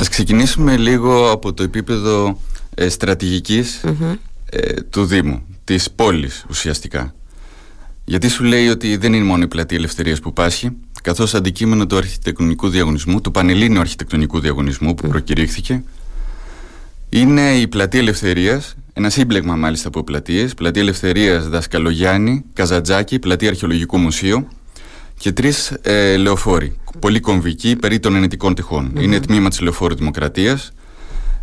Ας ξεκινήσουμε λίγο από το επίπεδο ε, στρατηγικης ε, του Δήμου, της πόλης ουσιαστικά. Γιατί σου λέει ότι δεν είναι μόνο η πλατεία ελευθερίας που πάσχει, καθώς αντικείμενο του αρχιτεκτονικού διαγωνισμού, του Πανελλήνιου Αρχιτεκτονικού Διαγωνισμού που προκηρύχθηκε, είναι η πλατεία ελευθερίας, ένα σύμπλεγμα μάλιστα από πλατείες, πλατεία ελευθερίας Δασκαλογιάννη, Καζατζάκη, πλατεία Αρχαιολογικού Μουσείου και τρεις ε, λεωφόροι, πολύ κομβικοί περί των ενετικών Είναι τμήμα της Λεωφόρου Δημοκρατίας,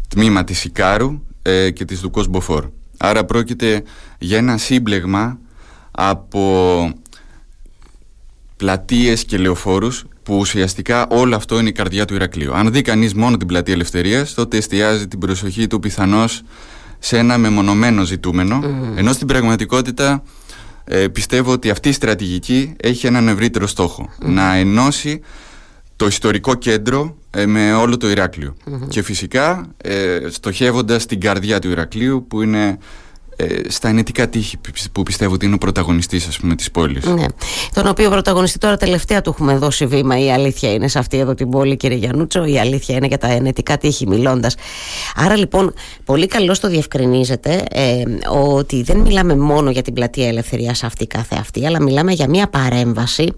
τμήμα της Ικάρου ε, και της Δουκός Μποφόρ. Άρα πρόκειται για ένα σύμπλεγμα από πλατείες και λεωφόρους που ουσιαστικά όλο αυτό είναι η καρδιά του Ηρακλείου. Αν δει κανείς μόνο την πλατεία Ελευθερίας τότε εστιάζει την προσοχή του πιθανώς σε ένα μεμονωμένο ζητούμενο ενώ στην πραγματικότητα ε, πιστεύω ότι αυτή η στρατηγική έχει έναν ευρύτερο να ενώσει το ιστορικό κέντρο ε, με όλο το ηρακλειο και φυσικά ε, στοχεύοντας την καρδιά του Ηρακλείου που είναι ε, στα ενετικά τείχη που πιστεύω ότι είναι ο πρωταγωνιστής ας πούμε της πόλης. Ναι. τον οποίο πρωταγωνιστή τώρα τελευταία του έχουμε δώσει βήμα. Η αλήθεια είναι σε αυτή εδώ την πόλη κύριε Γιαννούτσο. Η αλήθεια είναι για τα ενετικά τείχη μιλώντας. Άρα λοιπόν πολύ καλώ το διευκρινίζετε ε, ότι δεν μιλάμε μόνο για την πλατεία ελευθερίας αυτή κάθε αυτή αλλά μιλάμε για μια παρέμβαση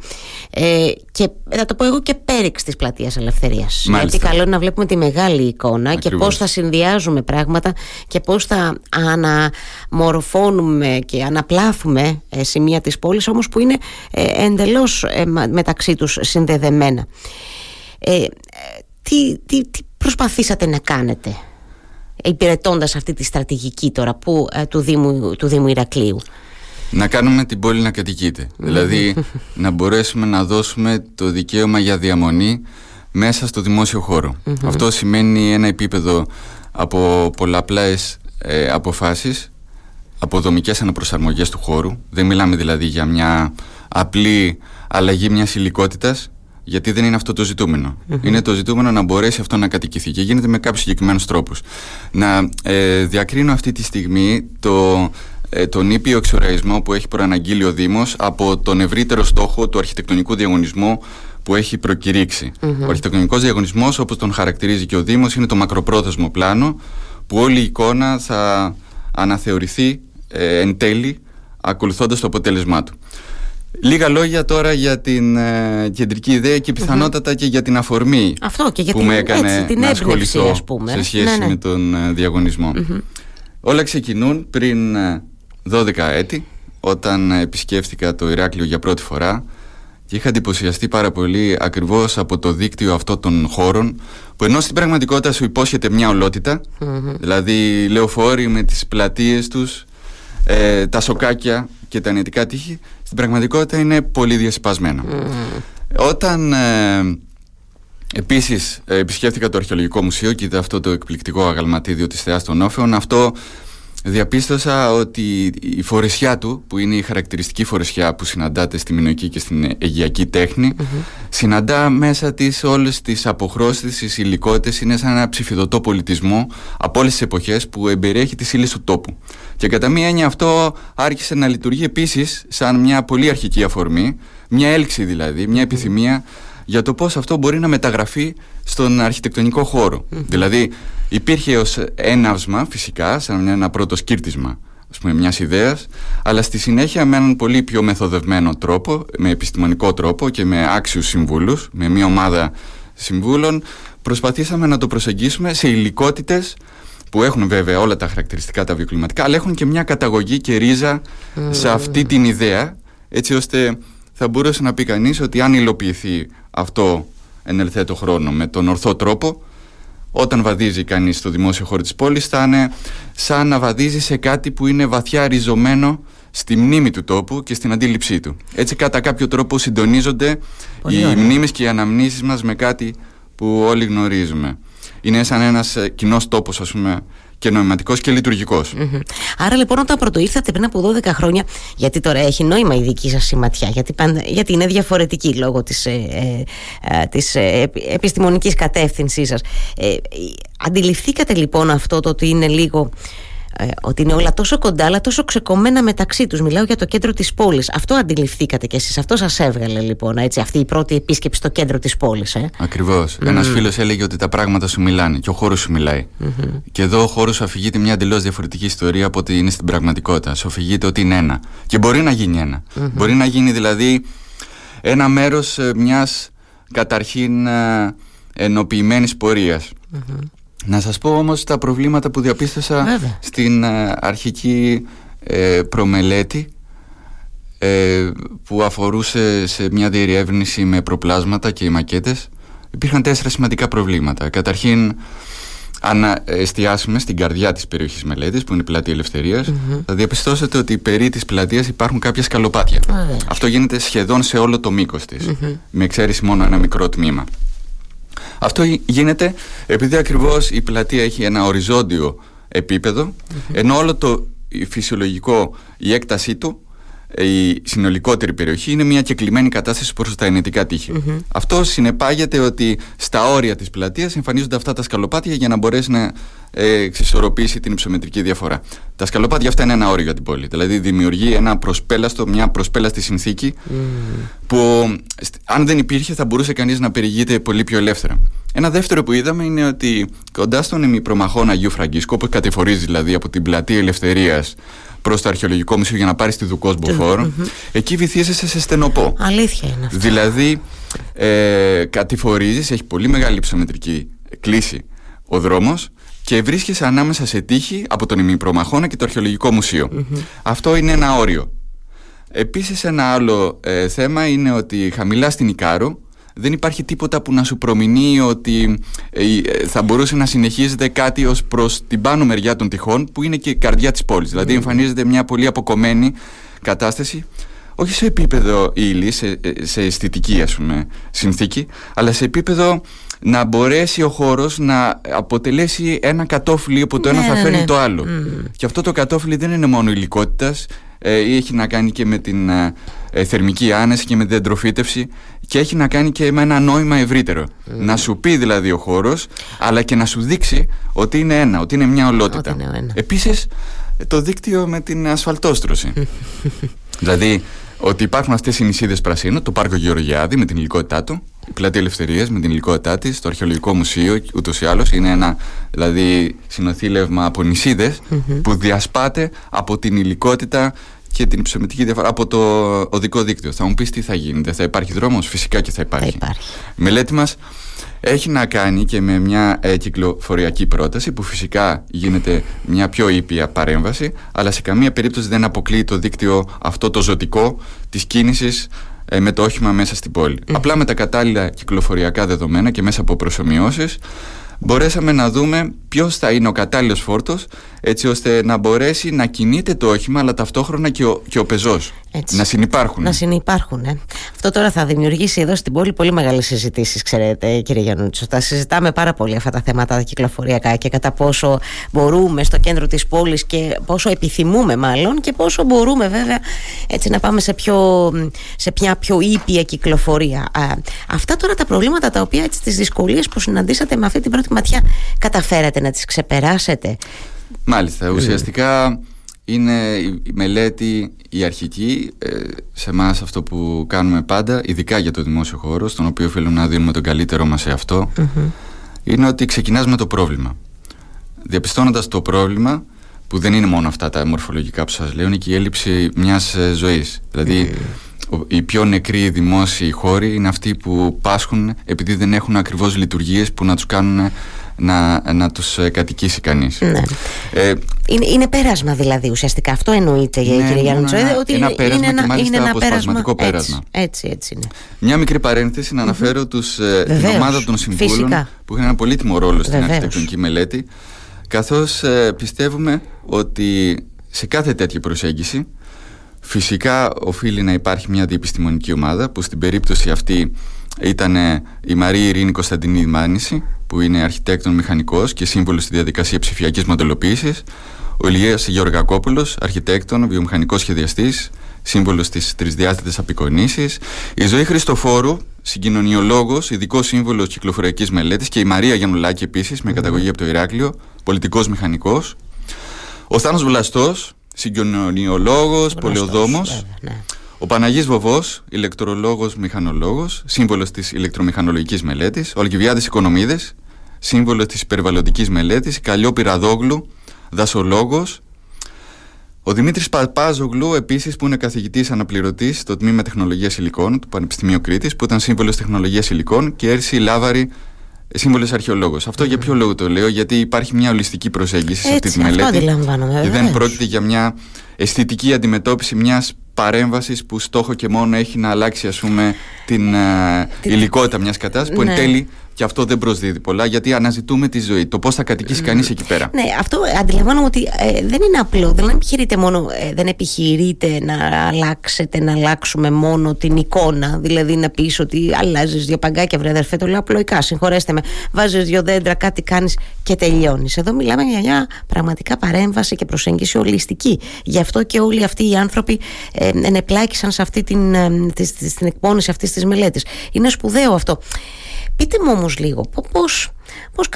ε, και θα το πω εγώ και πέριξ της πλατείας ελευθερίας. Γιατί καλό είναι να βλέπουμε τη μεγάλη εικόνα και πώς θα συνδυάζουμε πράγματα και πώς θα ανα μορφώνουμε και αναπλάθουμε ε, σημεία της πόλης όμως που είναι ε, εντελώς ε, μεταξύ τους συνδεδεμένα. Ε, τι, τι, τι προσπαθήσατε να κάνετε υπηρετώντας αυτή τη στρατηγική τώρα που, του, Δήμου, του Δήμου Ηρακλείου; Να κάνουμε την πόλη να κατοικείται. δηλαδή να μπορέσουμε να δώσουμε το δικαίωμα για διαμονή μέσα στο δημόσιο Αυτό σημαίνει ένα επίπεδο από πολλαπλές ε, αποφάσεις αποδομικές αναπροσαρμογές του χώρου. Δεν μιλάμε δηλαδή για μια απλή αλλαγή μιας υλικότητας, γιατί δεν είναι αυτό το ζητουμενο Είναι το ζητούμενο να μπορέσει αυτό να κατοικηθεί και γίνεται με κάποιους συγκεκριμένους τρόπους. Να ε, διακρίνω αυτή τη στιγμή το, ε, τον ήπιο εξοραϊσμό που έχει προαναγγείλει ο Δήμος από τον ευρύτερο στόχο του αρχιτεκτονικού διαγωνισμού που έχει προκηρύξει. Ο αρχιτεκτονικός διαγωνισμός όπως τον χαρακτηρίζει και ο Δήμος είναι το μακροπρόθεσμο πλάνο που όλη η εικόνα θα αναθεωρηθεί ε, εν τέλει ακολουθώντας το αποτέλεσμά του. Λίγα λόγια τώρα για την ε, κεντρική ιδέα και πιθανότατα και για την αφορμή Αυτό και για που την, με έκανε έτσι, την να ασχοληθώ πούμε. σε σχέση ναι, ναι. με τον ε, διαγωνισμο Όλα ξεκινούν πριν 12 ε, έτη όταν επισκέφθηκα το Ηράκλειο για πρώτη φορά και είχα εντυπωσιαστεί πάρα πολύ ακριβώς από το δίκτυο αυτό των χώρων που ενώ στην πραγματικότητα σου υπόσχεται μια ολότητα δηλαδή λεωφόροι με τις πλατείες τους ε, τα σοκάκια και τα νετικά τείχη στην πραγματικότητα είναι πολύ διασπασμένα. Όταν ε, επίσης ε, επισκέφθηκα το Αρχαιολογικό Μουσείο και είδα αυτό το εκπληκτικό αγαλματίδιο της Θεάς των Όφεων αυτό διαπίστωσα ότι η φορεσιά του, που είναι η χαρακτηριστική φορεσιά που συναντάτε στη μηνοϊκή και στην αιγιακή συναντά μέσα της όλες τις αποχρώσεις, τις υλικότητες, είναι σαν ένα ψηφιδωτό πολιτισμό από όλες τις εποχές που εμπεριέχει τις ύλες του τόπου. Και κατά μία έννοια αυτό άρχισε να λειτουργεί επίσης σαν μια πολύ αρχική αφορμή, μια έλξη δηλαδή, μια επιθυμία για το πώς αυτό μπορεί να μεταγραφεί στον αρχιτεκτονικό Δηλαδή υπήρχε ως έναυσμα φυσικά, σαν ένα πρώτο σκύρτισμα ας πούμε, μιας ιδέας, αλλά στη συνέχεια με έναν πολύ πιο μεθοδευμένο τρόπο, με επιστημονικό τρόπο και με άξιους συμβούλους, με μια ομάδα συμβούλων, προσπαθήσαμε να το προσεγγίσουμε σε υλικότητες που έχουν βέβαια όλα τα χαρακτηριστικά τα βιοκλιματικά, αλλά έχουν και μια καταγωγή και ρίζα σε αυτή την ιδέα, έτσι ώστε θα μπορούσε να πει κανείς ότι αν υλοποιηθεί αυτό εν ελθέτω χρόνο με τον ορθό τρόπο, όταν βαδίζει κανείς στο δημόσιο χώρο της πόλης, θα είναι σαν να βαδίζει σε κάτι που είναι βαθιά ριζωμένο στη μνήμη του τόπου και στην αντίληψή του. Έτσι κατά κάποιο τρόπο συντονίζονται οι μνήμες και οι αναμνήσεις μας με κάτι που όλοι γνωρίζουμε. Είναι σαν ένας ε, κοινός τόπος ας πούμε και νοηματικός και λειτουργικο Άρα λοιπόν, όταν πρωτοήρθατε πριν από 12 χρόνια, γιατί τώρα έχει νόημα η δική σας σηματιά, γιατί, γιατί είναι διαφορετική λόγω της ε, ε, ε, της, ε, επιστημονικής κατεύθυνσής σας. Ε, αντιληφθήκατε λοιπόν αυτό το ότι είναι λίγο ε, ότι είναι όλα τόσο κοντά αλλά τόσο ξεκομμένα μεταξύ τους. Μιλάω για το κέντρο της πόλης. Αυτό αντιληφθήκατε κι εσείς. Αυτό σας έβγαλε λοιπόν έτσι, αυτή η πρώτη επίσκεψη στο κέντρο της πόλης ε; Ακριβώς, mm. ένας φίλος έλεγε ότι τα πράγματα σου μιλάνε και ο χώρος σου μιλάει. Mm-hmm. και εδώ ο χώρος σου αφηγείται μια εντελώς διαφορετική ιστορία από ότι είναι στην πραγματικότητα. Σου αφηγείται ότι είναι ένα. Και μπορεί να γίνει ένα. Mm-hmm. μπορεί να γίνει δηλαδή ένα μέρος ε, μιας καταρχήν ε, ενοποιημένης πορείας. Mm-hmm. Να σας πω όμως τα προβλήματα που διαπίστωσα στην ε, αρχική ε, προμελέτη ε, που αφορούσε σε μια διερεύνηση με προπλάσματα και οι μακέτες. Υπήρχαν τέσσερα σημαντικά προβλήματα. Καταρχήν, αν εστιάσουμε στην καρδιά της περιοχής μελέτης που είναι η πλατεία θα διαπιστώσετε ότι περί της πλατείας υπάρχουν κάποια σκαλοπάτια. Αυτό γίνεται σχεδόν σε όλο το μήκος της, με εξαίρεση μόνο ένα μικρό τμήμα. Αυτό γίνεται επειδή ακριβώς η πλατεία έχει ένα οριζόντιο ενώ όλο το φυσιολογικό, η έκτασή του η συνολικότερη περιοχή είναι μια κεκλειμένη κατάσταση προς τα ενετικά Αυτό συνεπάγεται ότι στα όρια της πλατείας εμφανίζονται αυτά τα σκαλοπάτια για να μπορέσει να ε, εξισορροπήσει την υψομετρική διαφορά. Τα σκαλοπάτια αυτά είναι ένα όριο για την πόλη. Δηλαδή δημιουργεί ένα προσπέλαστο, μια προσπέλαστη συνθήκη που αν δεν υπήρχε θα μπορούσε κανείς να περιηγείται πολύ πιο ελεύθερα. Ένα δεύτερο που είδαμε είναι ότι κοντά στον ημιπρομαχών Αγίου Φραγκίσκο, όπως κατηφορίζει δηλαδή από την πλατεία Ελευθερίας προς το αρχαιολογικό μουσείο για να πάρεις τη Δουκός Μποφόρ, εκεί βυθίζεσαι σε στενοπό. Αλήθεια είναι αυτό. Δηλαδή, ε, κατηφορίζεις, έχει πολύ μεγάλη ψωμετρική κλίση ο δρόμος και βρίσκεσαι ανάμεσα σε τείχη από τον ημιπρομαχώνα και το αρχαιολογικό Αυτό είναι ένα όριο. Επίσης ένα άλλο ε, θέμα είναι ότι χαμηλά στην Ικάρου δεν υπάρχει τίποτα που να σου προμηνύει ότι ε, ε, θα μπορούσε να συνεχίζεται κάτι ως προς την πάνω μεριά των τυχών που είναι και η καρδιά της πόλης. Δηλαδή ναι. εμφανίζεται μια πολύ αποκομμένη κατάσταση όχι σε επίπεδο ύλη, σε, ε, σε αισθητική ας πούμε συνθήκη, αλλά σε επίπεδο να μπορέσει ο χώρος να αποτελέσει ένα κατόφλι από το ένα ναι, θα ναι, φέρνει το άλλο. Και αυτό το κατόφλι δεν είναι μόνο υλικότητας, ε, έχει να κάνει και με την ε, ε, θερμική άνεση και με την εντροφήτευση και έχει να κάνει και με ένα νόημα ευρύτερο. Mm. Να σου πει δηλαδή ο χώρος αλλά και να σου δείξει ότι είναι ένα, ότι είναι μια ολότητα. Επίσης το δίκτυο με την ασφαλτόστρωση. δηλαδή ότι υπάρχουν αυτές οι νησίδες πρασίνου, το Πάρκο Γεωργιάδη με την υλικότητά του, η Πλατεία Ελευθερίας με την υλικότητά της, το Αρχαιολογικό Μουσείο ούτως ή άλλως είναι ένα δηλαδή συνοθήλευμα από που διασπάται από την υλικότητα και την ψωμετική διαφορά από το οδικό δίκτυο. Θα μου πεις τι θα γίνει, δεν θα υπάρχει δρόμος, φυσικά και θα υπάρχει. Θα υπάρχει. Η μελέτη μας έχει να κάνει και με μια ε, κυκλοφοριακή πρόταση που φυσικά γίνεται μια πιο ήπια παρέμβαση αλλά σε καμία περίπτωση δεν αποκλείει το δίκτυο αυτό το ζωτικό της κίνησης ε, με το όχημα μέσα στην πόλη. Απλά με τα κατάλληλα κυκλοφοριακά δεδομένα και μέσα από προσωμιώσεις μπορέσαμε να δούμε ποιος θα είναι ο κατάλληλος φόρτος, έτσι ώστε να μπορέσει να κινείται το όχημα, αλλά ταυτόχρονα και ο, και ο πεζός. Να συνεπάρχουν. Να συνεπάρχουν. Ε. Αυτό τώρα θα δημιουργήσει εδώ στην πόλη πολύ μεγάλες συζητήσεις, ξέρετε, κύριε Γιαννούτσο. Τα συζητάμε πάρα πολύ αυτά τα θέματα τα κυκλοφοριακά και κατά πόσο μπορούμε στο κέντρο της πόλης και πόσο επιθυμούμε, μάλλον, και πόσο μπορούμε, βέβαια, έτσι να πάμε σε, πιο, σε μια πιο ήπια κυκλοφορία. Α, αυτά τώρα τα προβλήματα τα οποία, τις δυσκολίες που συναντήσατε με αυτή την πρώτη ματιά, καταφέρατε να τις ξεπεράσετε; Μάλιστα. Ουσιαστικά είναι η μελέτη η αρχική ε, σε εμάς αυτό που κάνουμε πάντα ειδικά για το δημόσιο χώρο στον οποίο θέλουμε να δίνουμε τον καλύτερο μας σε αυτο είναι ότι ξεκινάς με το πρόβλημα. Διαπιστώνοντας το πρόβλημα που δεν είναι μόνο αυτά τα μορφολογικά που σας λέω είναι και η έλλειψη μιας ε, ζωής. Δηλαδή οι πιο νεκροί δημόσιοι χώροι είναι αυτοί που πάσχουν επειδή δεν έχουν ακριβώς λειτουργίες που να τους κάνουν να, να τους ε, κατοικήσει κανείς. Ναι. Ε, είναι, είναι πέρασμα δηλαδή ουσιαστικά. Αυτό εννοείται ναι, κύριε Γιάννη ναι, ότι ένα πέρασμα είναι ένα, είναι ένα πέρασμα, πέρασμα. Έτσι, έτσι, είναι. Μια μικρή παρένθεση να αναφέρω mm-hmm. τους, ε, την ομάδα των συμβούλων Φυσικά. που είχαν ένα πολύτιμο ρόλο στην Βεβαίως. αρχιτεκτονική μελέτη καθώς ε, πιστεύουμε ότι σε κάθε τέτοια προσέγγιση φυσικά οφείλει να υπάρχει μια διεπιστημονική ομάδα που στην περίπτωση αυτή ήταν η Μαρία Ειρήνη Κωνσταντινή Μάνηση που είναι αρχιτέκτον μηχανικός και σύμβολο στη διαδικασία ψηφιακής μοντελοποίησης ο Ηλίας Γεωργακόπουλος, αρχιτέκτον, βιομηχανικός σχεδιαστής σύμβολο της τρισδιάστατης απεικονίσης, η Ζωή Χριστοφόρου, συγκοινωνιολόγος, ειδικός σύμβολο κυκλοφοριακής μελέτης και η Μαρία Γιαννουλάκη επίσης, με καταγωγή από το Ηράκλειο, πολιτικός μηχανικός. Ο Θάνος Βλαστός, συγκοινωνιολόγος, πολεοδόμος. Ναι. Ο Παναγής Βοβός, ηλεκτρολόγος, μηχανολόγος, σύμβολος της ηλεκτρομηχανολογικής μελέτης. Ο Αλκιβιάδης Οικονομίδης, σύμβολος της περιβαλλοντικής μελέτης. Καλλιό Πυραδόγλου, δασολόγος. Ο Δημήτρης Παπάζογλου, επίσης που είναι καθηγητής αναπληρωτής στο Τμήμα Τεχνολογίας Υλικών του Πανεπιστημίου Κρήτης, που ήταν σύμβολος τεχνολογίας υλικών. Και Έρση Λάβαρη, σύμβολος αρχαιολόγος. Αυτό για ποιο λόγο το λέω, Γιατί υπάρχει μια ολιστική προσέγγιση σε αυτή τη μελέτη. Και δεν πρόκειται για μια αισθητική αντιμετώπιση μιας παρέμβασης που στόχο και μόνο έχει να αλλάξει ας πούμε, την, uh, υλικότητα μιας κατάστασης που εν ναι. τέλει και αυτό δεν προσδίδει πολλά γιατί αναζητούμε τη ζωή. Το πώς θα κατοικήσει κανείς εκεί πέρα. Ναι, αυτό αντιλαμβάνομαι ότι ε, δεν είναι απλό. Δεν επιχειρείτε μόνο, ε, δεν επιχειρείτε να αλλάξετε, να αλλάξουμε μόνο την εικόνα. Δηλαδή να πεις ότι αλλάζει δύο παγκάκια, βρε αδερφέ, το λέω απλοϊκά. Συγχωρέστε με. Βάζεις δύο δέντρα, κάτι κάνεις και τελειώνεις. Εδώ μιλάμε για μια πραγματικά παρέμβαση και προσέγγιση ολιστική. Γι' αυτό και όλοι αυτοί οι άνθρωποι ε, ενεπλάκησαν σε αυτή την, ε, στην εκπόνηση αυτής της μελέτης. Είναι σπουδαίο αυτό. Πείτε μου όμως λίγο πώς, πώς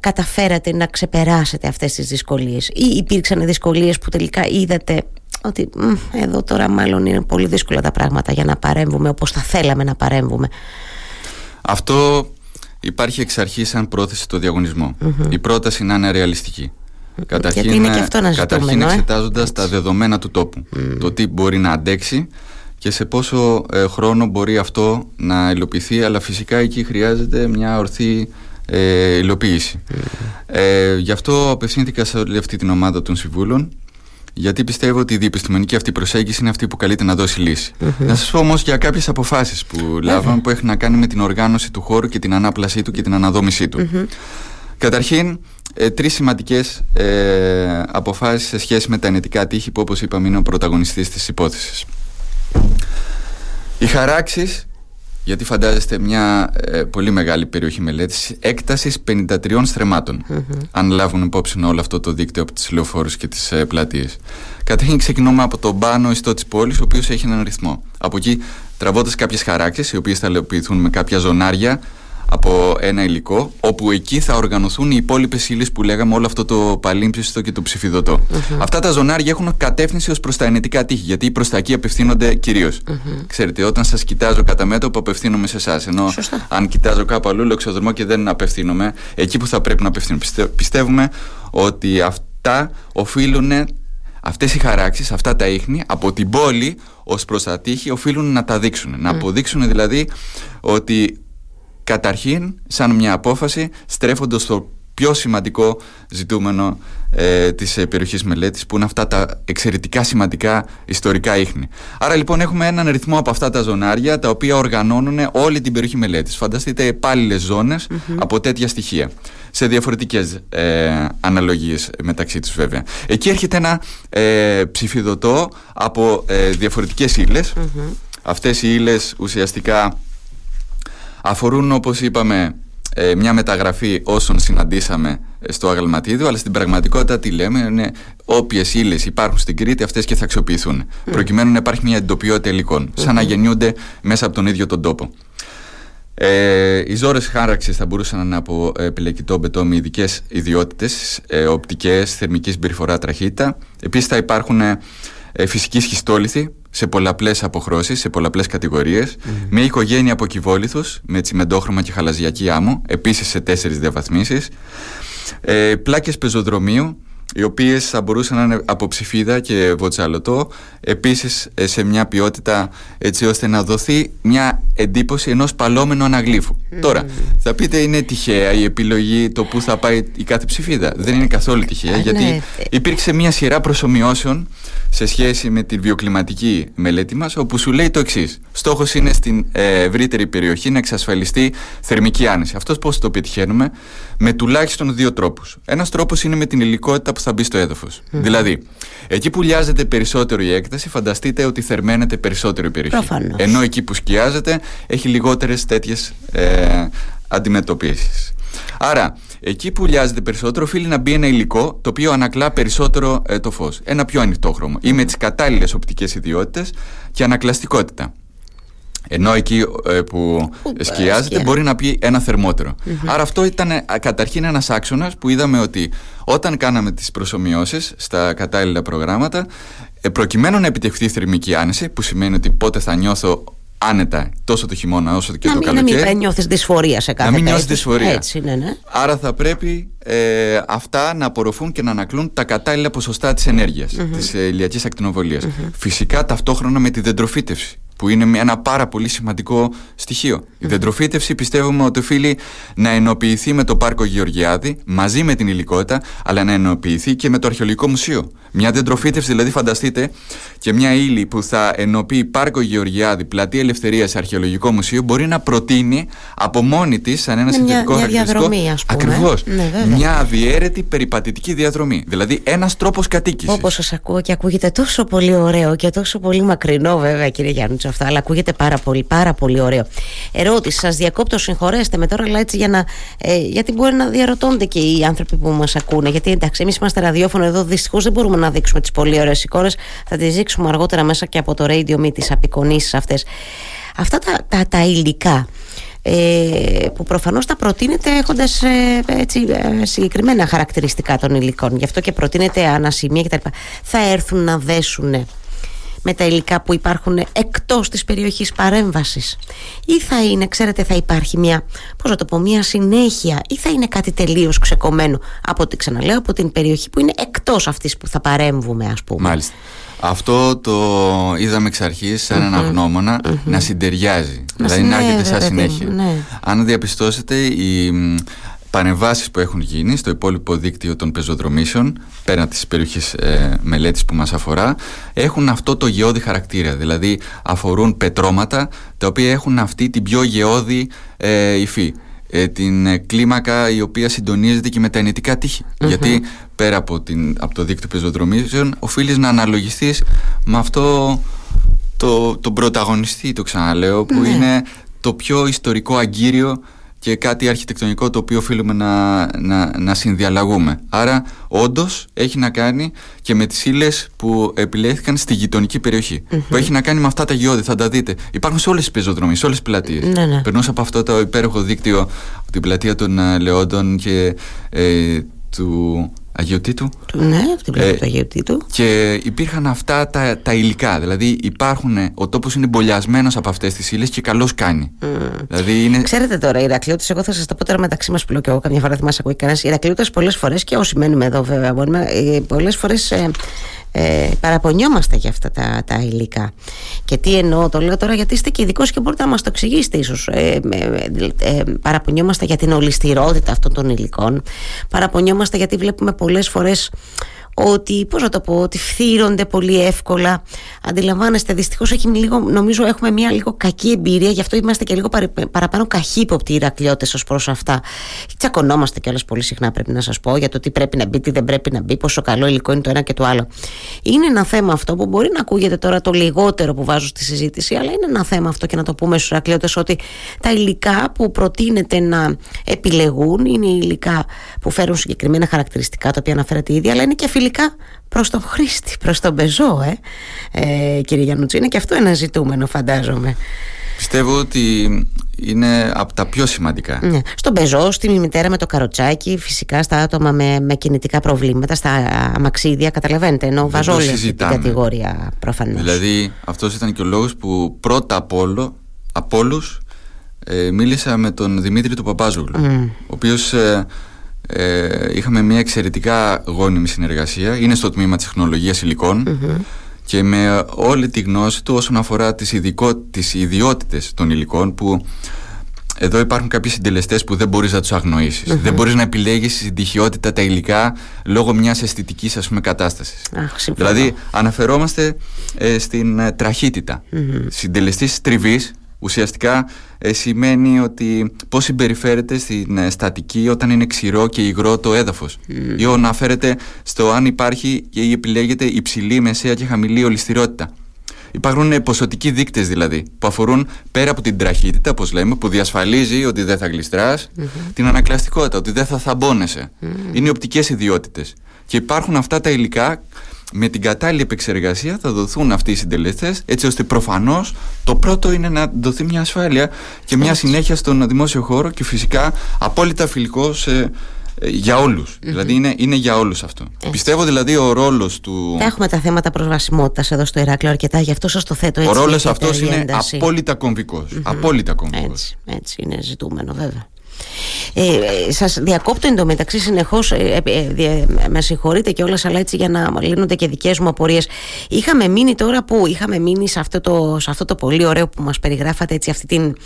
καταφέρατε να ξεπεράσετε αυτές τις δυσκολίες; Ή υπήρξαν δυσκολίες που τελικά είδατε ότι εδώ τώρα μάλλον είναι πολύ δύσκολα τα πράγματα για να παρέμβουμε όπως θα θέλαμε να παρέμβουμε. Αυτό υπάρχει εξ αρχής σαν πρόθεση στο διαγωνισμο Η πρόταση να είναι ρεαλιστική. Καταρχήν, Γιατί είναι και αυτό να ζητούμε, καταρχήν ε; εξετάζοντας τα δεδομένα του τόπου. Το τι μπορεί να αντέξει και σε πόσο ε, χρόνο μπορεί αυτό να υλοποιηθεί αλλά φυσικά εκεί χρειάζεται μια ορθή ε, υλοποίηση. Ε, γι' αυτό απευθύνθηκα σε όλη αυτή την ομάδα των συμβούλων γιατί πιστεύω ότι η διεπιστημονική αυτή προσέγγιση είναι αυτή που καλείται να δώσει λύση. Να σας πω όμως για κάποιες αποφάσεις που λάβαμε που έχουν να κάνει με την οργάνωση του χώρου και την ανάπλασή του και την αναδόμησή του. Καταρχήν, ε, τρεις σημαντικές ε, αποφάσεις σε σχέση με τα ενετικά τείχη που όπως είπαμε είναι ο πρωταγωνιστής της υπόθεσης. Οι χαράξεις, γιατί φαντάζεστε μια ε, πολύ μεγάλη περιοχή μελέτης, έκτασης 53 στρεμματων αν λάβουν υπόψη όλο αυτό το δίκτυο από τις λεωφόρους και τις ε, πλατείες. Καταρχήν ξεκινούμε από τον πάνω ιστό της πόλης, ο οποίος έχει έναν ρυθμό. Από εκεί τραβώντας κάποιες χαράξεις, οι οποίες θα λεωποιηθούν με κάποια ζωνάρια, από ένα υλικό, όπου εκεί θα οργανωθούν οι υπόλοιπες ύλες που λέγαμε, όλο αυτό το παλίμψιστο και το ψηφιδωτο Αυτά τα ζωνάρια έχουν κατεύθυνση ως προς τα ενετικά τείχη, γιατί προς τα εκεί απευθύνονται κυρίως. Ξέρετε, όταν σας κοιτάζω κατά μέτωπο, απευθύνομαι σε εσάς. Ενώ αν κοιτάζω κάπου αλλού, λεξοδρμό και δεν απευθύνομαι εκεί που θα πρέπει να απευθύνομαι. Πιστεύουμε ότι αυτά οφείλουν αυτές οι χαράξεις, αυτά τα ίχνη από την πόλη ως προς τα τείχη οφείλουν να τα δείξουν. Να αποδείξουν δηλαδή ότι καταρχήν σαν μια απόφαση στρέφοντας στο πιο σημαντικό ζητούμενο ε, της ε, περιοχής μελέτης που είναι αυτά τα εξαιρετικά σημαντικά ιστορικά ίχνη. Άρα λοιπόν έχουμε έναν ρυθμό από αυτά τα ζωνάρια τα οποία οργανώνουν όλη την περιοχή μελέτης. Φανταστείτε επάλληλες από τέτοια στοιχεία σε διαφορετικές ε, αναλογίες μεταξύ τους βέβαια. Εκεί έρχεται ένα ε, ψηφιδωτό από ε, διαφορετικές ύλες. Αυτές οι ύλες ουσιαστικά αφορούν όπως είπαμε ε, μια μεταγραφή όσων συναντήσαμε ε, στο αγαλματίδιο, αλλά στην πραγματικότητα τι λέμε είναι όποιες ύλες υπάρχουν στην Κρήτη, αυτές και θα αξιοποιηθούν. Προκειμένου να υπάρχει μια εντοπιότητα σαν να γεννιούνται μέσα από τον ίδιο τον τόπο. Ε, οι ζώρες χάραξης θα μπορούσαν να είναι από επιλεκτικό μπετό με ειδικές ιδιότητες, ε, οπτικές, θερμικής συμπεριφορά, τραχύτητα. Επίσης θα υπάρχουν ε, φυσική σχιστόλιθη σε πολλαπλές αποχρώσεις, σε πολλαπλές κατηγορίες. Mm. Μια οικογένεια από κυβόληθου με τσιμεντόχρωμα και χαλαζιακή άμμο, επίσης σε τέσσερις διαβαθμίσεις. Ε, Πλάκες πεζοδρομίου, οι οποίες θα μπορούσαν να είναι από ψηφίδα και βοτσαλωτό, επίσης ε, σε μια ποιότητα έτσι ώστε να δοθεί μια εντύπωση ενός παλόμενου αναγλύφου. Τώρα, θα πείτε είναι τυχαία η επιλογή το που θα πάει η κάθε ψηφίδα; Δεν είναι καθόλου τυχαία, γιατί ναι. υπήρξε μια σειρά προσωμιώσεων σε σχέση με τη βιοκλιματική μελέτη μας όπου σου λέει το εξής. Στόχος είναι στην ε, ευρύτερη περιοχή να εξασφαλιστεί θερμική άνεση. Αυτός πώς το πετυχαίνουμε; Με τουλάχιστον δύο τρόπους. Ένας τρόπος είναι με την υλικότητα που θα μπει στο έδαφος. Δηλαδή, εκεί που λιάζεται περισσότερο η έκταση φανταστείτε ότι θερμαίνεται περισσότερο η περιοχή. Προφανώς. Ενώ εκεί που σκιάζεται έχει λιγότερες τέτοιες ε, αντιμετωπίσεις. Άρα, εκεί που λιάζεται περισσότερο, οφείλει να μπει ένα υλικό το οποίο ανακλά περισσότερο ε, το φως. Ένα πιο ανοιχτό χρώμα ή με τις κατάλληλες οπτικές ιδιότητες και ανακλαστικότητα. Ενώ εκεί ε, που σκιάζεται μπορεί να πει ένα Άρα αυτό ήταν καταρχήν ένας άξονας που είδαμε ότι όταν κάναμε τις προσωμιώσεις στα κατάλληλα προγράμματα προκειμένου να επιτευχθεί η θερμική άνεση που σημαίνει ότι πότε θα νιώθω άνετα τόσο το χειμώνα όσο και να το μην, καλοκαίρι. Να μην νιώθεις δυσφορία σε κάθε Να μην νιώθεις δυσφορία. Έτσι, ναι, ναι. Άρα θα πρέπει ε, αυτά να απορροφούν και να ανακλούν τα κατάλληλα ποσοστά της ενέργειας, mm-hmm. της ε, ηλιακής Φυσικά ταυτόχρονα με τη δεντροφύτευση που είναι ένα πάρα πολύ σημαντικό στοιχείο. Η δεντροφύτευση πιστεύουμε ότι οφείλει να ενοποιηθεί με το Πάρκο Γεωργιάδη μαζί με την υλικότητα, αλλά να ενοποιηθεί και με το Αρχαιολογικό Μουσείο. Μια δεντροφύτευση, δηλαδή, φανταστείτε, και μια ύλη που θα ενοποιεί Πάρκο Γεωργιάδη, Πλατεία Ελευθερίας, Αρχαιολογικό Μουσείο, μπορεί να προτείνει από μόνη της, σαν ένα συνδετικό χαρακτηριστικό. Ακριβώς. Ναι, μια αδιέρετη περιπατητική διαδρομή. Δηλαδή, ένας τρόπος κατοίκησης. Όπως σας ακούω και ακούγεται τόσο πολύ ωραίο και τόσο πολύ μακρινό, βέβαια, κύριε Γιάννη αυτά, αλλά ακούγεται πάρα πολύ, πάρα πολύ ωραίο. Ερώτηση, σας διακόπτω, συγχωρέστε με τώρα, αλλά έτσι για να. Ε, γιατί μπορεί να διαρωτώνται και οι άνθρωποι που μας ακούνε. Γιατί εντάξει, εμείς είμαστε ραδιόφωνο εδώ, δυστυχώς δεν μπορούμε να δείξουμε τις πολύ ωραίες εικόνες. Θα τις δείξουμε αργότερα μέσα και από το radio με τις απεικονίσεις αυτές. Αυτά τα, τα, τα υλικά ε, που προφανώς τα προτείνεται έχοντας ε, έτσι, ε, συγκεκριμένα χαρακτηριστικά των υλικών γι' αυτό και προτείνεται ανασημεία κτλ. θα έρθουν να δέσουν με τα υλικά που υπάρχουν εκτός της περιοχής παρέμβασης ή θα είναι, ξέρετε, θα υπάρχει μια, πώς να το πω, μια συνέχεια ή θα είναι κάτι τελείως ξεκομμένο από, την, ξαναλέω, από την περιοχή που είναι εκτός αυτής που θα παρέμβουμε ας πούμε. Μάλιστα. Αυτό το είδαμε εξ αρχής σαν ένα γνωμονα να συντεριάζει. δηλαδή να έρχεται σαν συνέχεια. Ναι. Αν διαπιστώσετε, η παρεμβάσεις που έχουν γίνει στο υπόλοιπο δίκτυο των πεζοδρομήσεων πέραν της περιοχής ε, μελέτης που μας αφορά έχουν αυτό το γεώδη χαρακτήρα. Δηλαδή αφορούν πετρώματα τα οποία έχουν αυτή την πιο γεώδη ε, υφή. Ε, την ε, κλίμακα η οποία συντονίζεται και με τα ενετικά γιατί πέρα από, την, από το δίκτυο πεζοδρομήσεων οφείλεις να αναλογιστείς με αυτό το, τον πρωταγωνιστή το ξαναλέω που ναι. είναι το πιο ιστορικό αγκύριο και κάτι αρχιτεκτονικό το οποίο οφείλουμε να, να, να συνδιαλλαγούμε. Άρα, όντως έχει να κάνει και με τις ύλες που επιλέχθηκαν στη γειτονική Που έχει να κάνει με αυτά τα γεώδη, θα τα δείτε. Υπάρχουν σε όλες τις πεζοδρομίες, σε όλες τις πλατείες. Ναι, ναι. Περνούσα από αυτό το υπέροχο δίκτυο από την πλατεία των ε, Λεόντων και ε, του Αγίου Τίτου. Ναι, από την πλευρά ε, του Αγίου Τίτου. Και υπήρχαν αυτά τα, τα υλικά. Δηλαδή υπάρχουν, ο τόπος είναι μπολιασμένος από αυτές τις ύλες και καλώ κάνει. Mm. Δηλαδή είναι... Ξέρετε τώρα, οι Ηρακλείωτε, εγώ θα σας το πω τώρα μεταξύ μας που λέω και εγώ, καμιά φορά δεν μας ακούει κανένας. Οι Ηρακλείωτε πολλές φορές και όσοι μένουμε εδώ βέβαια, ε, πολλές φορές ε, ε, παραπονιόμαστε για αυτά τα, τα υλικά. Και τι εννοώ, το λέω τώρα γιατί είστε και ειδικός και μπορείτε να μας το εξηγήσετε ίσως. Ε, ε, παραπονιόμαστε για την ολιστηρότητα αυτών των υλικών. Παραπονιόμαστε γιατί βλέπουμε πολλές φορές ότι, πώς να το πω, ότι φθύρονται πολύ εύκολα. Αντιλαμβάνεστε, δυστυχώς έχει λίγο, νομίζω έχουμε μια λίγο κακή εμπειρία, γι' αυτό είμαστε και λίγο παραπάνω καχύποπτοι οι Ηρακλειώτες ως προς αυτά. Τσακωνόμαστε κιόλας πολύ συχνά, πρέπει να σας πω, για το τι πρέπει να μπει, τι δεν πρέπει να μπει, πόσο καλό υλικό είναι το ένα και το άλλο. Είναι ένα θέμα αυτό που μπορεί να ακούγεται τώρα το λιγότερο που βάζω στη συζήτηση, αλλά είναι ένα θέμα αυτό και να το πούμε στους Ηρακλειώτες ότι τα υλικά που προτείνεται να επιλεγούν είναι υλικά που φέρουν συγκεκριμένα χαρακτηριστικά, τα οποία αναφέρατε ήδη, αλλά είναι και φιλικά προς τον χρήστη, προς τον πεζό, ε, ε κύριε Γιαννούτσι. Είναι και αυτό ένα ζητούμενο, φαντάζομαι. Πιστεύω ότι είναι από τα πιο σημαντικά. Ναι. Στον πεζό, στη μητέρα με το καροτσάκι, φυσικά στα άτομα με, με κινητικά προβλήματα, στα αμαξίδια, καταλαβαίνετε. Ενώ βάζω όλη αυτή την κατηγορία προφανώς. Δηλαδή, αυτός ήταν και ο λόγος που πρώτα απ' όλο, από όλους, ε, μίλησα με τον Δημήτρη του Παπάζογλου, ο οποίος ε, ε, είχαμε μια εξαιρετικά γόνιμη συνεργασία. Είναι στο τμήμα της τεχνολογίας και με όλη τη γνώση του όσον αφορά τις, ειδικό, τις ιδιότητες των υλικών που εδώ υπάρχουν κάποιοι συντελεστές που δεν μπορείς να τους αγνοησεις Δεν μπορείς να επιλέγεις στην τυχιότητα τα υλικά λόγω μιας αισθητικής ας πούμε κατάστασης. δηλαδή αναφερόμαστε ε, στην ε, τραχύτητα. Mm-hmm. Συντελεστής τριβής ουσιαστικά ε, σημαίνει ότι πώς συμπεριφέρεται στην ε, στατική όταν είναι ξηρό και υγρό το έδαφος mm. ή αναφέρεται στο αν υπάρχει ή επιλέγεται υψηλή, μεσαία και χαμηλή ολιστηρότητα. Υπάρχουν ε, ποσοτικοί δείκτες δηλαδή που αφορούν πέρα από την τραχύτητα, όπως λέμε, που διασφαλίζει ότι δεν θα γλιστράς, mm-hmm. την ανακλαστικότητα, ότι δεν θα θαμπώνεσαι. Mm. Είναι οπτικές ιδιότητες. Και υπάρχουν αυτά τα υλικά με την κατάλληλη επεξεργασία θα δοθούν αυτοί οι συντελεστές, έτσι ώστε προφανώς το πρώτο είναι να δοθεί μια ασφάλεια και μια συνέχεια στον δημόσιο χώρο και φυσικά απόλυτα φιλικό σε, ε, για ολους Δηλαδή είναι, είναι για όλους αυτό. Πιστεύω δηλαδή ο ρόλος του... Θα έχουμε τα θέματα προσβασιμότητας εδώ στο Ηράκλειο αρκετά, γι' αυτό σας το θέτω έτσι. Ο ρόλος αυτός είναι απόλυτα κομβικός. Απόλυτα κομβικός. Έτσι, έτσι είναι ζητούμενο βέβαια. Ε, σας διακόπτω εντωμεταξύ συνεχώς ε, ε, ε, με συγχωρείτε και όλας αλλά έτσι για να λύνονται και δικές μου απορίες. Είχαμε μείνει τώρα που είχαμε μείνει σε αυτό το, σε αυτό το πολύ ωραίο που μας περιγράφατε έτσι αυτή την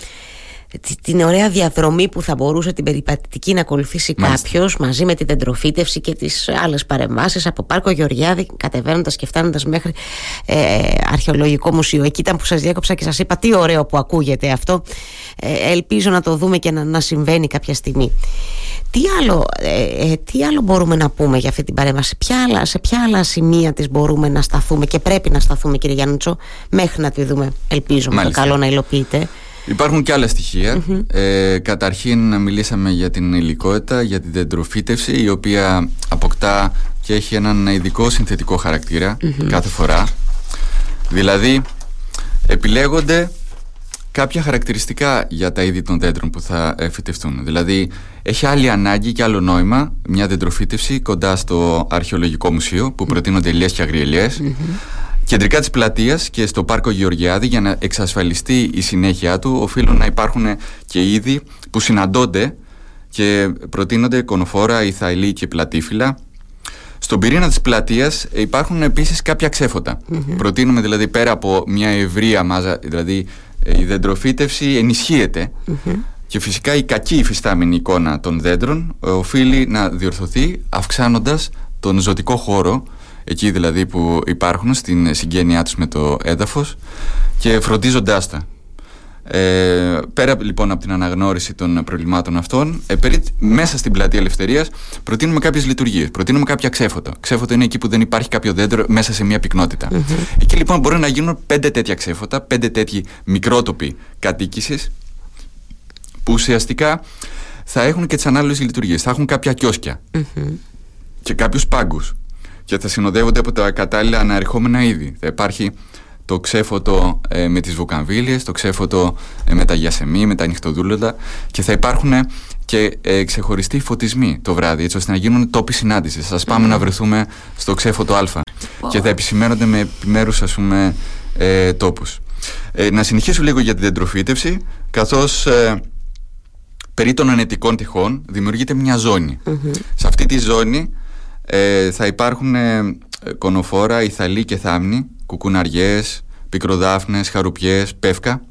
την ωραία διαδρομή που θα μπορούσε την περιπατητική να ακολουθήσει κάποιος μαζί με την τεντροφύτευση και τις άλλες παρεμβάσεις από Πάρκο Γεωργιάδη, κατεβαίνοντας και φτάνοντας μέχρι ε, αρχαιολογικό μουσείο. Εκεί ήταν που σας διέκοψα και σας είπα τι ωραίο που ακούγεται αυτό. Ε, ελπίζω να το δούμε και να, να συμβαίνει κάποια στιγμή. Τι άλλο, ε, ε τι άλλο μπορούμε να πούμε για αυτή την παρέμβαση, ποια άλλα, σε ποια άλλα σημεία της μπορούμε να σταθούμε και πρέπει να σταθούμε, κύριε Γιάννουτσο, μέχρι να τη δούμε. Ελπίζω με το καλό να υλοποιείτε. Υπάρχουν και άλλα Ε, καταρχήν μιλήσαμε για την υλικότητα, για την δεντροφύτευση η οποία αποκτά και έχει έναν ειδικό συνθετικό κάθε φορά. Δηλαδή επιλέγονται κάποια χαρακτηριστικά για τα είδη των δέντρων που θα φυτευτούν. Δηλαδή έχει άλλη ανάγκη και άλλο νόημα μια δεντροφύτευση κοντά στο αρχαιολογικό μουσείο που προτείνονται ελιές και αγριελιές κεντρικά της πλατείας και στο πάρκο Γεωργιάδη για να εξασφαλιστεί η συνέχεια του οφείλουν να υπάρχουν και είδη που συναντώνται και προτείνονται κονοφόρα, ηθαηλή και πλατήφυλλα. Στον πυρήνα της πλατείας υπάρχουν επίσης κάποια Προτείνουμε δηλαδή πέρα από μια ευρεία μάζα, δηλαδή η δεντροφύτευση και φυσικά η κακή υφιστάμενη εικόνα των δέντρων οφείλει να διορθωθεί αυξάνοντας τον ζωτικό χώρο εκεί δηλαδή που υπάρχουν στην συγγένειά τους με το έδαφος και φροντίζοντάς τα. Ε, πέρα λοιπόν από την αναγνώριση των προβλημάτων αυτών, ε, περί, μέσα στην πλατεία Ελευθερίας προτείνουμε κάποιες λειτουργίες. Προτείνουμε κάποια ξέφωτα. Ξέφωτα είναι εκεί που δεν υπάρχει κάποιο δέντρο μέσα σε μια πυκνότητα. Εκεί λοιπόν μπορεί να γίνουν πέντε τέτοια ξέφωτα, πέντε τέτοιοι μικρότοποι κατοίκησης, που ουσιαστικά θα έχουν και τις ανάλογες λειτουργίες. Θα έχουν κάποια και κάποιους πάγκους και θα συνοδεύονται από τα κατάλληλα αναρριχόμενα είδη. Θα υπάρχει το ξέφωτο ε, με τις βουκαμβίλιες, το ξέφωτο ε, με τα γιασεμί, με τα νυχτοδούλοντα και θα υπάρχουν και ε, ξεχωριστοί φωτισμοί το βράδυ, έτσι ώστε να γίνουν τόποι συνάντησης. Σας πάμε να βρεθούμε στο ξέφωτο Α και θα επισημαίνονται με επιμέρους ας πούμε ε, τόπους. Ε, να συνεχίσω λίγο για την δεντροφύτευση, καθώς περί των ανετικών τυχών δημιουργείται μια ζωνη Σε αυτή τη ζώνη ε, θα υπάρχουν ε, κονοφόρα, ηθαλοί και θάμνοι, κουκουναριές, πικροδάφνες, χαρουπιές, πεύκα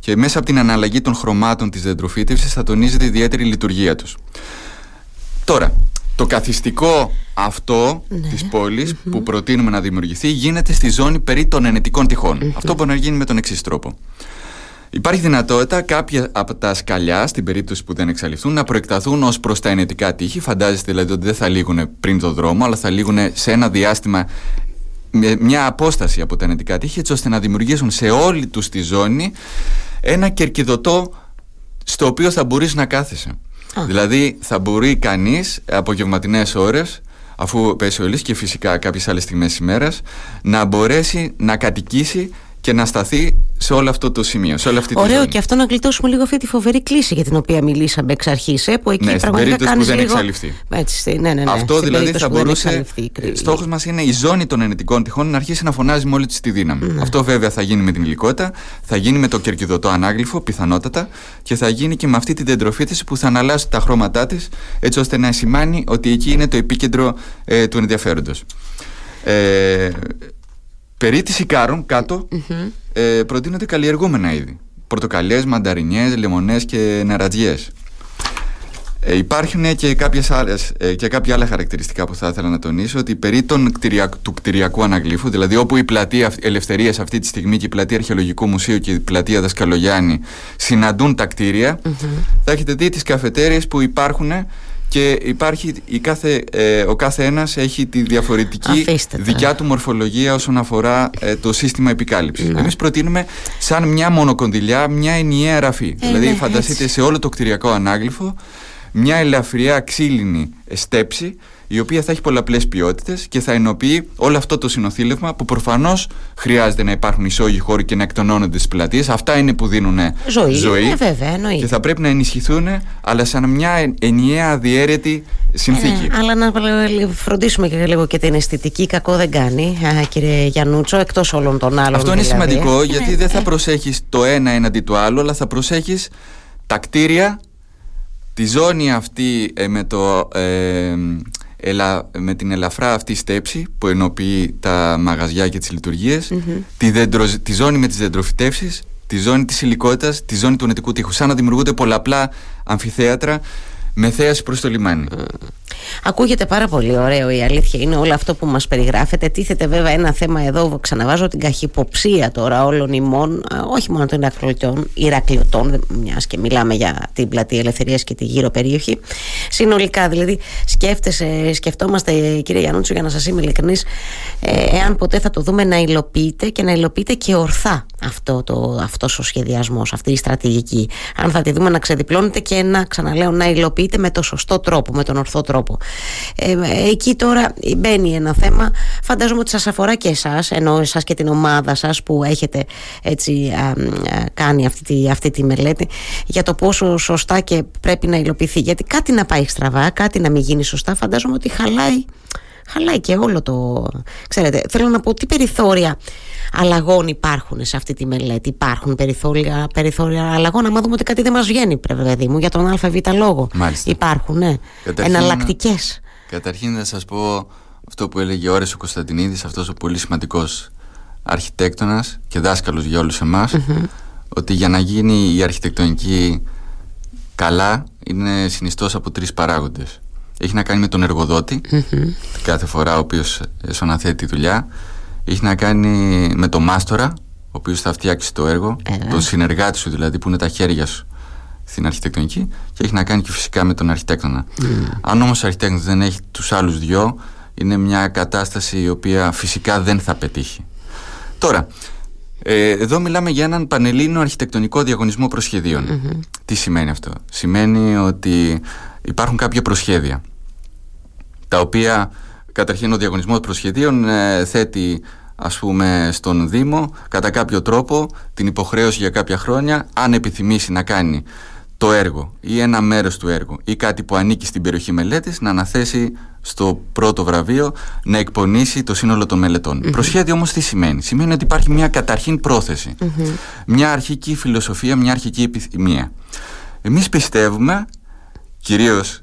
και μέσα από την αναλλαγή των χρωμάτων της δεντροφύτευσης θα τονίζεται η ιδιαίτερη λειτουργία τους. Τώρα, το καθιστικό αυτό ναι. της πολης που προτείνουμε να δημιουργηθεί γίνεται στη ζώνη περί των ενετικών Αυτό μπορεί να γίνει με τον εξής τρόπο. Υπάρχει δυνατότητα κάποια από τα σκαλιά, στην περίπτωση που δεν εξαλειφθούν, να προεκταθούν ως προς τα ενετικά τείχη. Φαντάζεστε δηλαδή ότι δεν θα λήγουν πριν το δρόμο, αλλά θα λήγουν σε ένα διάστημα με μια απόσταση από τα ενετικά τείχη, έτσι ώστε να δημιουργήσουν σε όλη τους τη ζώνη ένα κερκιδωτό στο οποίο θα μπορείς να κάθεσαι. Δηλαδή θα μπορεί κανείς απογευματινέ ώρες αφού πέσει ο και φυσικά κάποιες άλλες στιγμές ημέρας να μπορέσει να κατοικήσει και να σταθεί σε όλο αυτό το σημείο. Σε όλη αυτή Ωραίο τη ζώνη. και αυτό να γλιτώσουμε λίγο αυτή τη φοβερή κλίση για την οποία μιλήσαμε εξ αρχής. Ε, που εκεί ναι, πραγματικά στην που δεν λίγο... εξαλειφθεί. Έτσι, ναι, ναι, ναι. Αυτό στην δηλαδή θα μπορούσε. Στόχος μας είναι η ζώνη των ενετικών τυχών να αρχίσει να φωνάζει με όλη της τη δύναμη. Ναι. Αυτό βέβαια θα γίνει με την υλικότητα, θα γίνει με το κερκιδωτό ανάγλυφο, πιθανότατα, και θα γίνει και με αυτή την τεντροφύτηση που θα αναλάσει τα χρώματά της, έτσι ώστε να σημάνει ότι εκεί είναι το επίκεντρο ε, του ενδιαφέροντος. Ε, Περί της Ικάρων κάτω mm-hmm. ε, προτείνονται καλλιεργούμενα είδη. Πορτοκαλιές, μανταρινιές, λεμονές και νερατζιές. Ε, υπάρχουν και, κάποιες άλλες, ε, και κάποια άλλα χαρακτηριστικά που θα ήθελα να τονίσω ότι περί των του κτηριακού αναγλύφου, δηλαδή όπου η πλατεία Ελευθερίας αυτή τη στιγμή και η πλατεία Αρχαιολογικού Μουσείου και η πλατεία Δασκαλογιάννη συναντούν τα κτίρια, θα έχετε δει τις καφετέριες που υπάρχουν και υπάρχει η κάθε, ε, ο κάθε ένας έχει τη διαφορετική δικιά του μορφολογία όσον αφορά ε, το σύστημα επικάλυψης. Ναι. Εμείς προτείνουμε σαν μια μονοκοντιλιά, μια ενιαία ραφή. Ε, δηλαδή ναι, φανταστείτε σε όλο το κτηριακό ανάγλυφο μια ελαφριά ξύλινη στέψη η οποία θα έχει πολλαπλές ποιότητες και θα ενοποιεί όλο αυτό το συνοθήλευμα που προφανώς χρειάζεται να υπάρχουν ισόγειοι χώροι και να εκτονώνονται στις πλατείες. Αυτά είναι που δίνουν ζωή. ζωή ε, βέβαια, και θα πρέπει να ενισχυθούν, αλλά σαν μια ενιαία αδιέρετη συνθήκη. Ε, αλλά να φροντίσουμε και λίγο και την αισθητική. Κακό δεν κάνει, κύριε Γιαννούτσο, εκτός όλων των άλλων. Αυτό είναι δηλαδή. σημαντικό γιατί δεν θα προσέχεις το ένα έναντι του άλλου, αλλά θα προσέχεις τα κτίρια, τη ζώνη αυτή ε, με το ελα, με την ελαφρά αυτή στέψη που ενοποιεί τα μαγαζιά και τις λειτουργιες τη, τη ζώνη με τις δεντροφυτεύσεις, τη ζώνη της υλικότητας, τη ζώνη του νετικού τείχους. Σαν να δημιουργούνται πολλαπλά αμφιθέατρα με θέαση προς το λιμάνι. Ακούγεται πάρα πολύ ωραίο η αλήθεια είναι όλο αυτό που μας περιγράφετε τίθεται βέβαια ένα θέμα εδώ ξαναβάζω την καχυποψία τώρα όλων ημών όχι μόνο των Ηρακλειωτών, Ηρακλειωτών μιας και μιλάμε για την πλατεία Ελευθερίας και τη γύρω περιοχή. Συνολικά δηλαδή σκέφτεσαι, σκεφτόμαστε κύριε Γιαννούτσου για να σας είμαι ειλικρινής ε, εάν ποτέ θα το δούμε να υλοποιείται και να υλοποιείται και ορθά αυτό το, αυτός ο σχεδιασμός, αυτή η στρατηγική. Αν θα τη δούμε να ξεδιπλώνεται και να ξαναλέω να υλοποιείται με το σωστό τρόπο, με τον ορθό τρόπο. Ε, εκεί τώρα μπαίνει ένα θέμα. Φαντάζομαι ότι σας αφορά και εσάς ενώ εσάς και την ομάδα σας που έχετε έτσι κάνει αυτή τη, αυτή τη μελέτη για το πόσο σωστά και πρέπει να υλοποιηθεί. Γιατί κάτι να πάει στραβά, κάτι να μην γίνει σωστά φαντάζομαι ότι χαλάει χαλάει και όλο το. Ξέρετε, θέλω να πω τι περιθώρια αλλαγών υπάρχουν σε αυτή τη μελέτη. Υπάρχουν περιθώρια, περιθώρια αλλαγών. Αν δούμε ότι κάτι δεν μας βγαίνει, παιδί μου, για τον ΑΒ λόγο. Μάλιστα. Υπάρχουν, ναι. Εναλλακτικές. Καταρχήν να σας πω αυτό που έλεγε ο Όρες ο Κωνσταντινίδης, αυτός ο πολύ σημαντικός αρχιτέκτονας και δάσκαλος για όλους ότι για να γίνει η αρχιτεκτονική καλά είναι συνιστός από τρεις παράγοντες έχει να κάνει με τον εργοδοτη κάθε φορά ο οποίος εσωναθέτει τη δουλειά. Έχει να κάνει με τον μάστορα ο οποίος θα φτιάξει το έργο ε, τον συνεργάτη σου δηλαδή που είναι τα χέρια σου στην αρχιτεκτονική. Και έχει να κάνει και φυσικά με τον αρχιτέκτονα. Αν όμως ο αρχιτέκτονας δεν έχει τους άλλους δυο είναι μια κατάσταση η οποία φυσικά δεν θα πετύχει. Τώρα ε, εδώ μιλάμε για έναν πανελλήνιο αρχιτεκτονικό διαγωνισμό Τι σημαίνει αυτό; Σημαίνει ότι υπάρχουν κάποια προσχέδια τα οποία καταρχήν ο διαγωνισμός προσχεδίων ε, θέτει ας πούμε στον Δήμο κατά κάποιο τρόπο την υποχρέωση για κάποια χρόνια αν επιθυμήσει να κάνει το έργο ή ένα μέρος του έργου ή κάτι που ανήκει στην περιοχή μελέτης να αναθέσει στο πρώτο βραβείο να εκπονήσει το σύνολο των μελετων Προσχέδιο όμως τι σημαίνει; Σημαίνει ότι υπάρχει μια καταρχήν Μια αρχική φιλοσοφία, μια αρχική επιθυμία. Εμείς πιστεύουμε κυρίως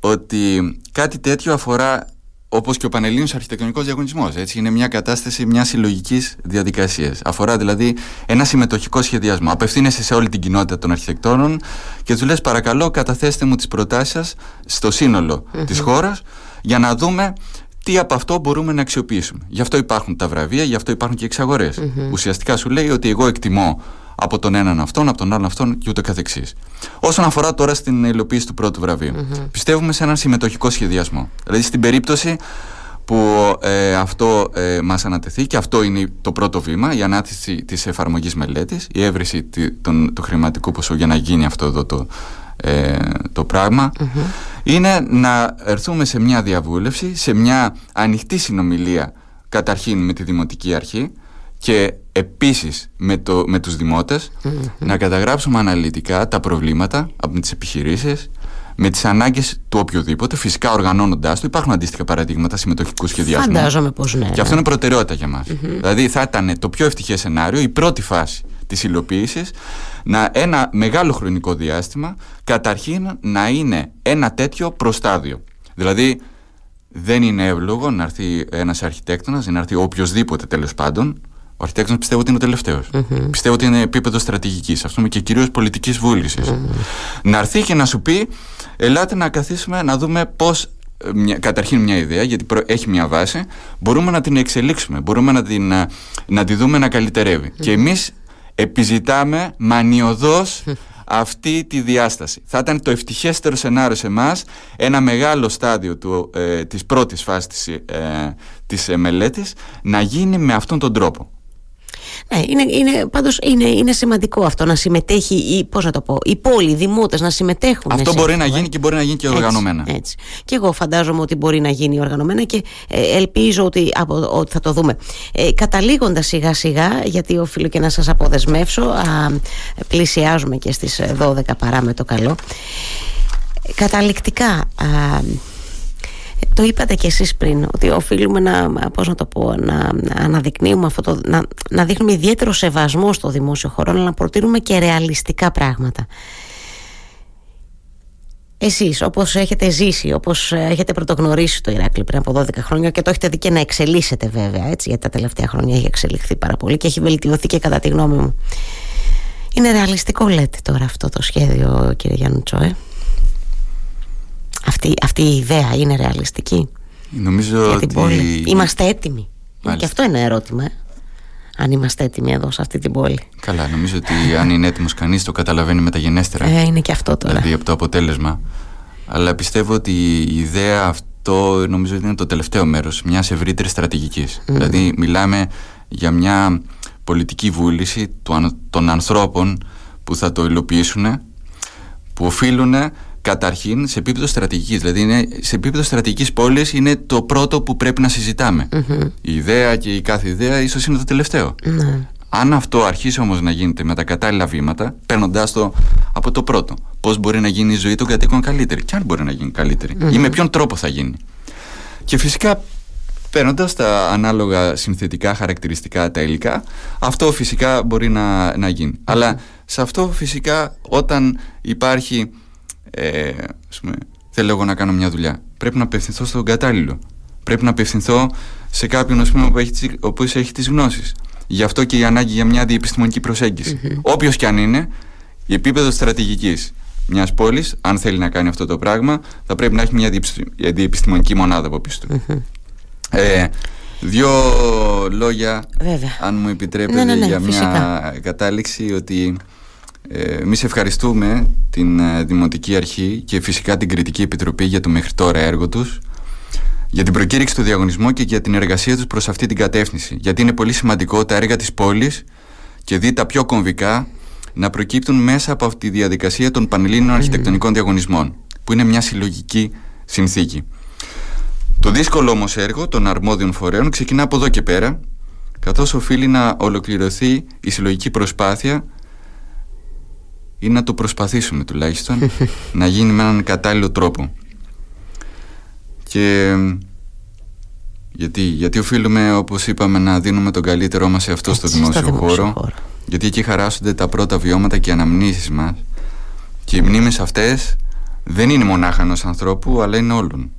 ότι κάτι τέτοιο αφορά όπως και ο Πανελλήνιος Αρχιτεκτονικός Διαγωνισμός έτσι, είναι μια κατάσταση μιας συλλογικής διαδικασίας. αφορά δηλαδή ένα συμμετοχικό σχεδιασμό απευθύνεσαι σε όλη την κοινότητα των αρχιτεκτόνων και τους λες παρακαλώ καταθέστε μου τις προτάσεις σας στο σύνολο mm-hmm. της χώρας για να δούμε τι από αυτό μπορούμε να αξιοποιήσουμε. Γι' αυτό υπάρχουν τα βραβεία, γι' αυτό υπάρχουν και εξαγορές. Ουσιαστικά σου λέει ότι εγώ εκτιμώ από τον έναν αυτόν, από τον άλλον αυτόν και ούτω καθεξής. Όσον αφορά τώρα στην υλοποίηση του πρώτου πιστεύουμε σε έναν συμμετοχικό σχεδιασμό. Δηλαδή στην περίπτωση που ε, αυτό ε, μας ανατεθεί και αυτό είναι το πρώτο βήμα, η ανάθεση της εφαρμογής μελέτης, η έβριση του χρηματικού ποσού για να γίνει αυτό εδώ το, ε, το πραγμα είναι να έρθουμε σε μια διαβούλευση, σε μια ανοιχτή συνομιλία καταρχήν με τη Δημοτική Αρχή και επίσης με, το, με τους δημοτες να καταγράψουμε αναλυτικά τα προβλήματα από τις επιχειρήσεις με τις ανάγκες του οποιοδήποτε, φυσικά οργανώνοντάς το. Υπάρχουν αντίστοιχα παραδείγματα συμμετοχικού σχεδιασμού. Φαντάζομαι πως ναι. Και αυτό είναι προτεραιότητα για μας. Δηλαδή θα ήταν το πιο ευτυχές σενάριο, η πρώτη φάση της υλοποίησης, να ένα μεγάλο χρονικό διάστημα καταρχήν να είναι ένα τέτοιο προστάδιο. Δηλαδή δεν είναι εύλογο να έρθει ένας αρχιτέκτονας, να έρθει οποιοδήποτε τέλος πάντων, ο αρχιτέκτονας πιστεύω ότι είναι ο τελευταιο Πιστεύω ότι είναι επίπεδο στρατηγικής, ας πούμε, και κυρίως πολιτικής Να έρθει και να σου πει, ελάτε να καθίσουμε να δούμε πώς. Καταρχήν μια ιδέα, γιατί έχει μια βάση, μπορούμε να την εξελίξουμε, μπορούμε να, την, να τη δούμε να καλυτερεύει. Και εμείς επιζητάμε μανιωδώς αυτή τη διάσταση. Θα ήταν το ευτυχέστερο σενάριο σε εμάς ένα μεγάλο στάδιο του, ε, της πρώτης φάσης της, ε, της ε, μελέτης να γίνει με αυτόν τον τρόπο. Ναι, είναι, είναι, πάντως είναι, είναι σημαντικό αυτό να συμμετέχει η, πώς να το πω, οι πόλοι, οι δημότες να συμμετέχουν. Αυτό μπορεί να γίνει και μπορεί να γίνει και οργανωμένα. Έτσι, έτσι. Και εγώ φαντάζομαι ότι μπορεί να γίνει οργανωμένα και ε, ελπίζω ότι, από, ότι θα το δούμε. Ε, καταλήγοντας σιγά σιγά, γιατί οφείλω και να σας αποδεσμεύσω, α, πλησιάζουμε και στις 12 παρά με το καλό. Καταληκτικά, α, το είπατε κι εσείς πριν ότι οφείλουμε να, πώς να το πω, να, αναδεικνύουμε αυτό το, να, να δείχνουμε ιδιαίτερο σεβασμό στο δημόσιο χώρο αλλά να προτείνουμε και ρεαλιστικά πράγματα. Εσείς όπως έχετε ζήσει, όπως έχετε πρωτογνωρίσει το Ηράκλειο πριν από 12 χρόνια και το έχετε δει και να εξελίσσεται βέβαια έτσι, γιατί τα τελευταία χρόνια έχει εξελιχθεί πάρα πολύ και έχει βελτιωθεί και κατά τη γνώμη μου. Είναι ρεαλιστικό λέτε τώρα αυτό το σχέδιο κύριε Γιάννου Τσόε. Αυτή, αυτή η ιδέα είναι ρεαλιστική; Νομίζω για ότι... την πόλη. Είμαστε έτοιμοι. Και αυτό είναι ερώτημα. Ε. Αν είμαστε έτοιμοι εδώ σε αυτή την πόλη. Καλά, νομίζω ότι αν είναι έτοιμος κανείς το καταλαβαίνει μεταγενέστερα. Ε, είναι και αυτό τώρα. Δηλαδή από το αποτέλεσμα. Αλλά πιστεύω ότι η ιδέα αυτό νομίζω ότι είναι το τελευταίο μέρος μιας ευρύτερης στρατηγικής. Δηλαδή μιλάμε για μια πολιτική βούληση των ανθρώπων που θα το υλοποιήσουν που οφείλουν καταρχήν σε επίπεδο στρατηγικής. Δηλαδή, είναι, σε επίπεδο στρατηγικής πόλης είναι το πρώτο που πρέπει να συζητάμε. Η ιδέα και η κάθε ιδέα ίσως είναι το τελευταίο. Ναι. Αν αυτό αρχίσει όμως να γίνεται με τα κατάλληλα βήματα, παίρνοντα το από το πρώτο, πώς μπορεί να γίνει η ζωή των κατοίκων καλύτερη, και αν μπορεί να γίνει ή με ποιον τρόπο θα γίνει. Και φυσικά παίρνοντας τα ανάλογα συνθετικά χαρακτηριστικά τα υλικά, αυτό φυσικά μπορεί να, να γίνει. Αλλά σε αυτό φυσικά όταν υπάρχει ε, ας πούμε, θέλω εγώ να κάνω μια δουλειά. Πρέπει να απευθυνθώ στον κατάλληλο. Πρέπει να απευθυνθώ σε κάποιον ας πούμε, που έχει, ο οποίος έχει τις γνώσεις. Γι' αυτό και η ανάγκη για μια διεπιστημονική προσέγγιση. Mm-hmm. Όποιος και αν είναι, η επίπεδο στρατηγικής μιας πόλης, αν θέλει να κάνει αυτό το πράγμα, θα πρέπει να έχει μια διεπιστημονική μονάδα από πίσω του. Ε, δύο λόγια, αν μου επιτρέπετε, ναι, ναι, ναι, για μια κατάληξη ότι ε, Εμείς ευχαριστούμε την ε, Δημοτική Αρχή και φυσικά την Κριτική Επιτροπή για το μέχρι τώρα έργο τους, για την προκήρυξη του διαγωνισμού και για την εργασία τους προς αυτή την κατεύθυνση. Γιατί είναι πολύ σημαντικό τα έργα της πόλης και δει τα πιο κομβικά να προκύπτουν μέσα από αυτή τη διαδικασία των Πανελλήνων Αρχιτεκτονικών Διαγωνισμών, που είναι μια συλλογική συνθήκη. Το δύσκολο όμως έργο των αρμόδιων φορέων ξεκινά από εδώ και πέρα, καθώς οφείλει να ολοκληρωθεί η συλλογική προσπάθεια ή να το προσπαθήσουμε τουλάχιστον να γίνει με έναν κατάλληλο τρόπο. Και γιατί, γιατί οφείλουμε όπως είπαμε να δίνουμε τον καλύτερό μας σε αυτό στο δημόσιο, χώρο, γιατί εκεί χαράσσονται τα πρώτα βιώματα και αναμνήσεις μας και οι μνήμες αυτές δεν είναι μονάχα ενός ανθρώπου αλλά είναι όλων.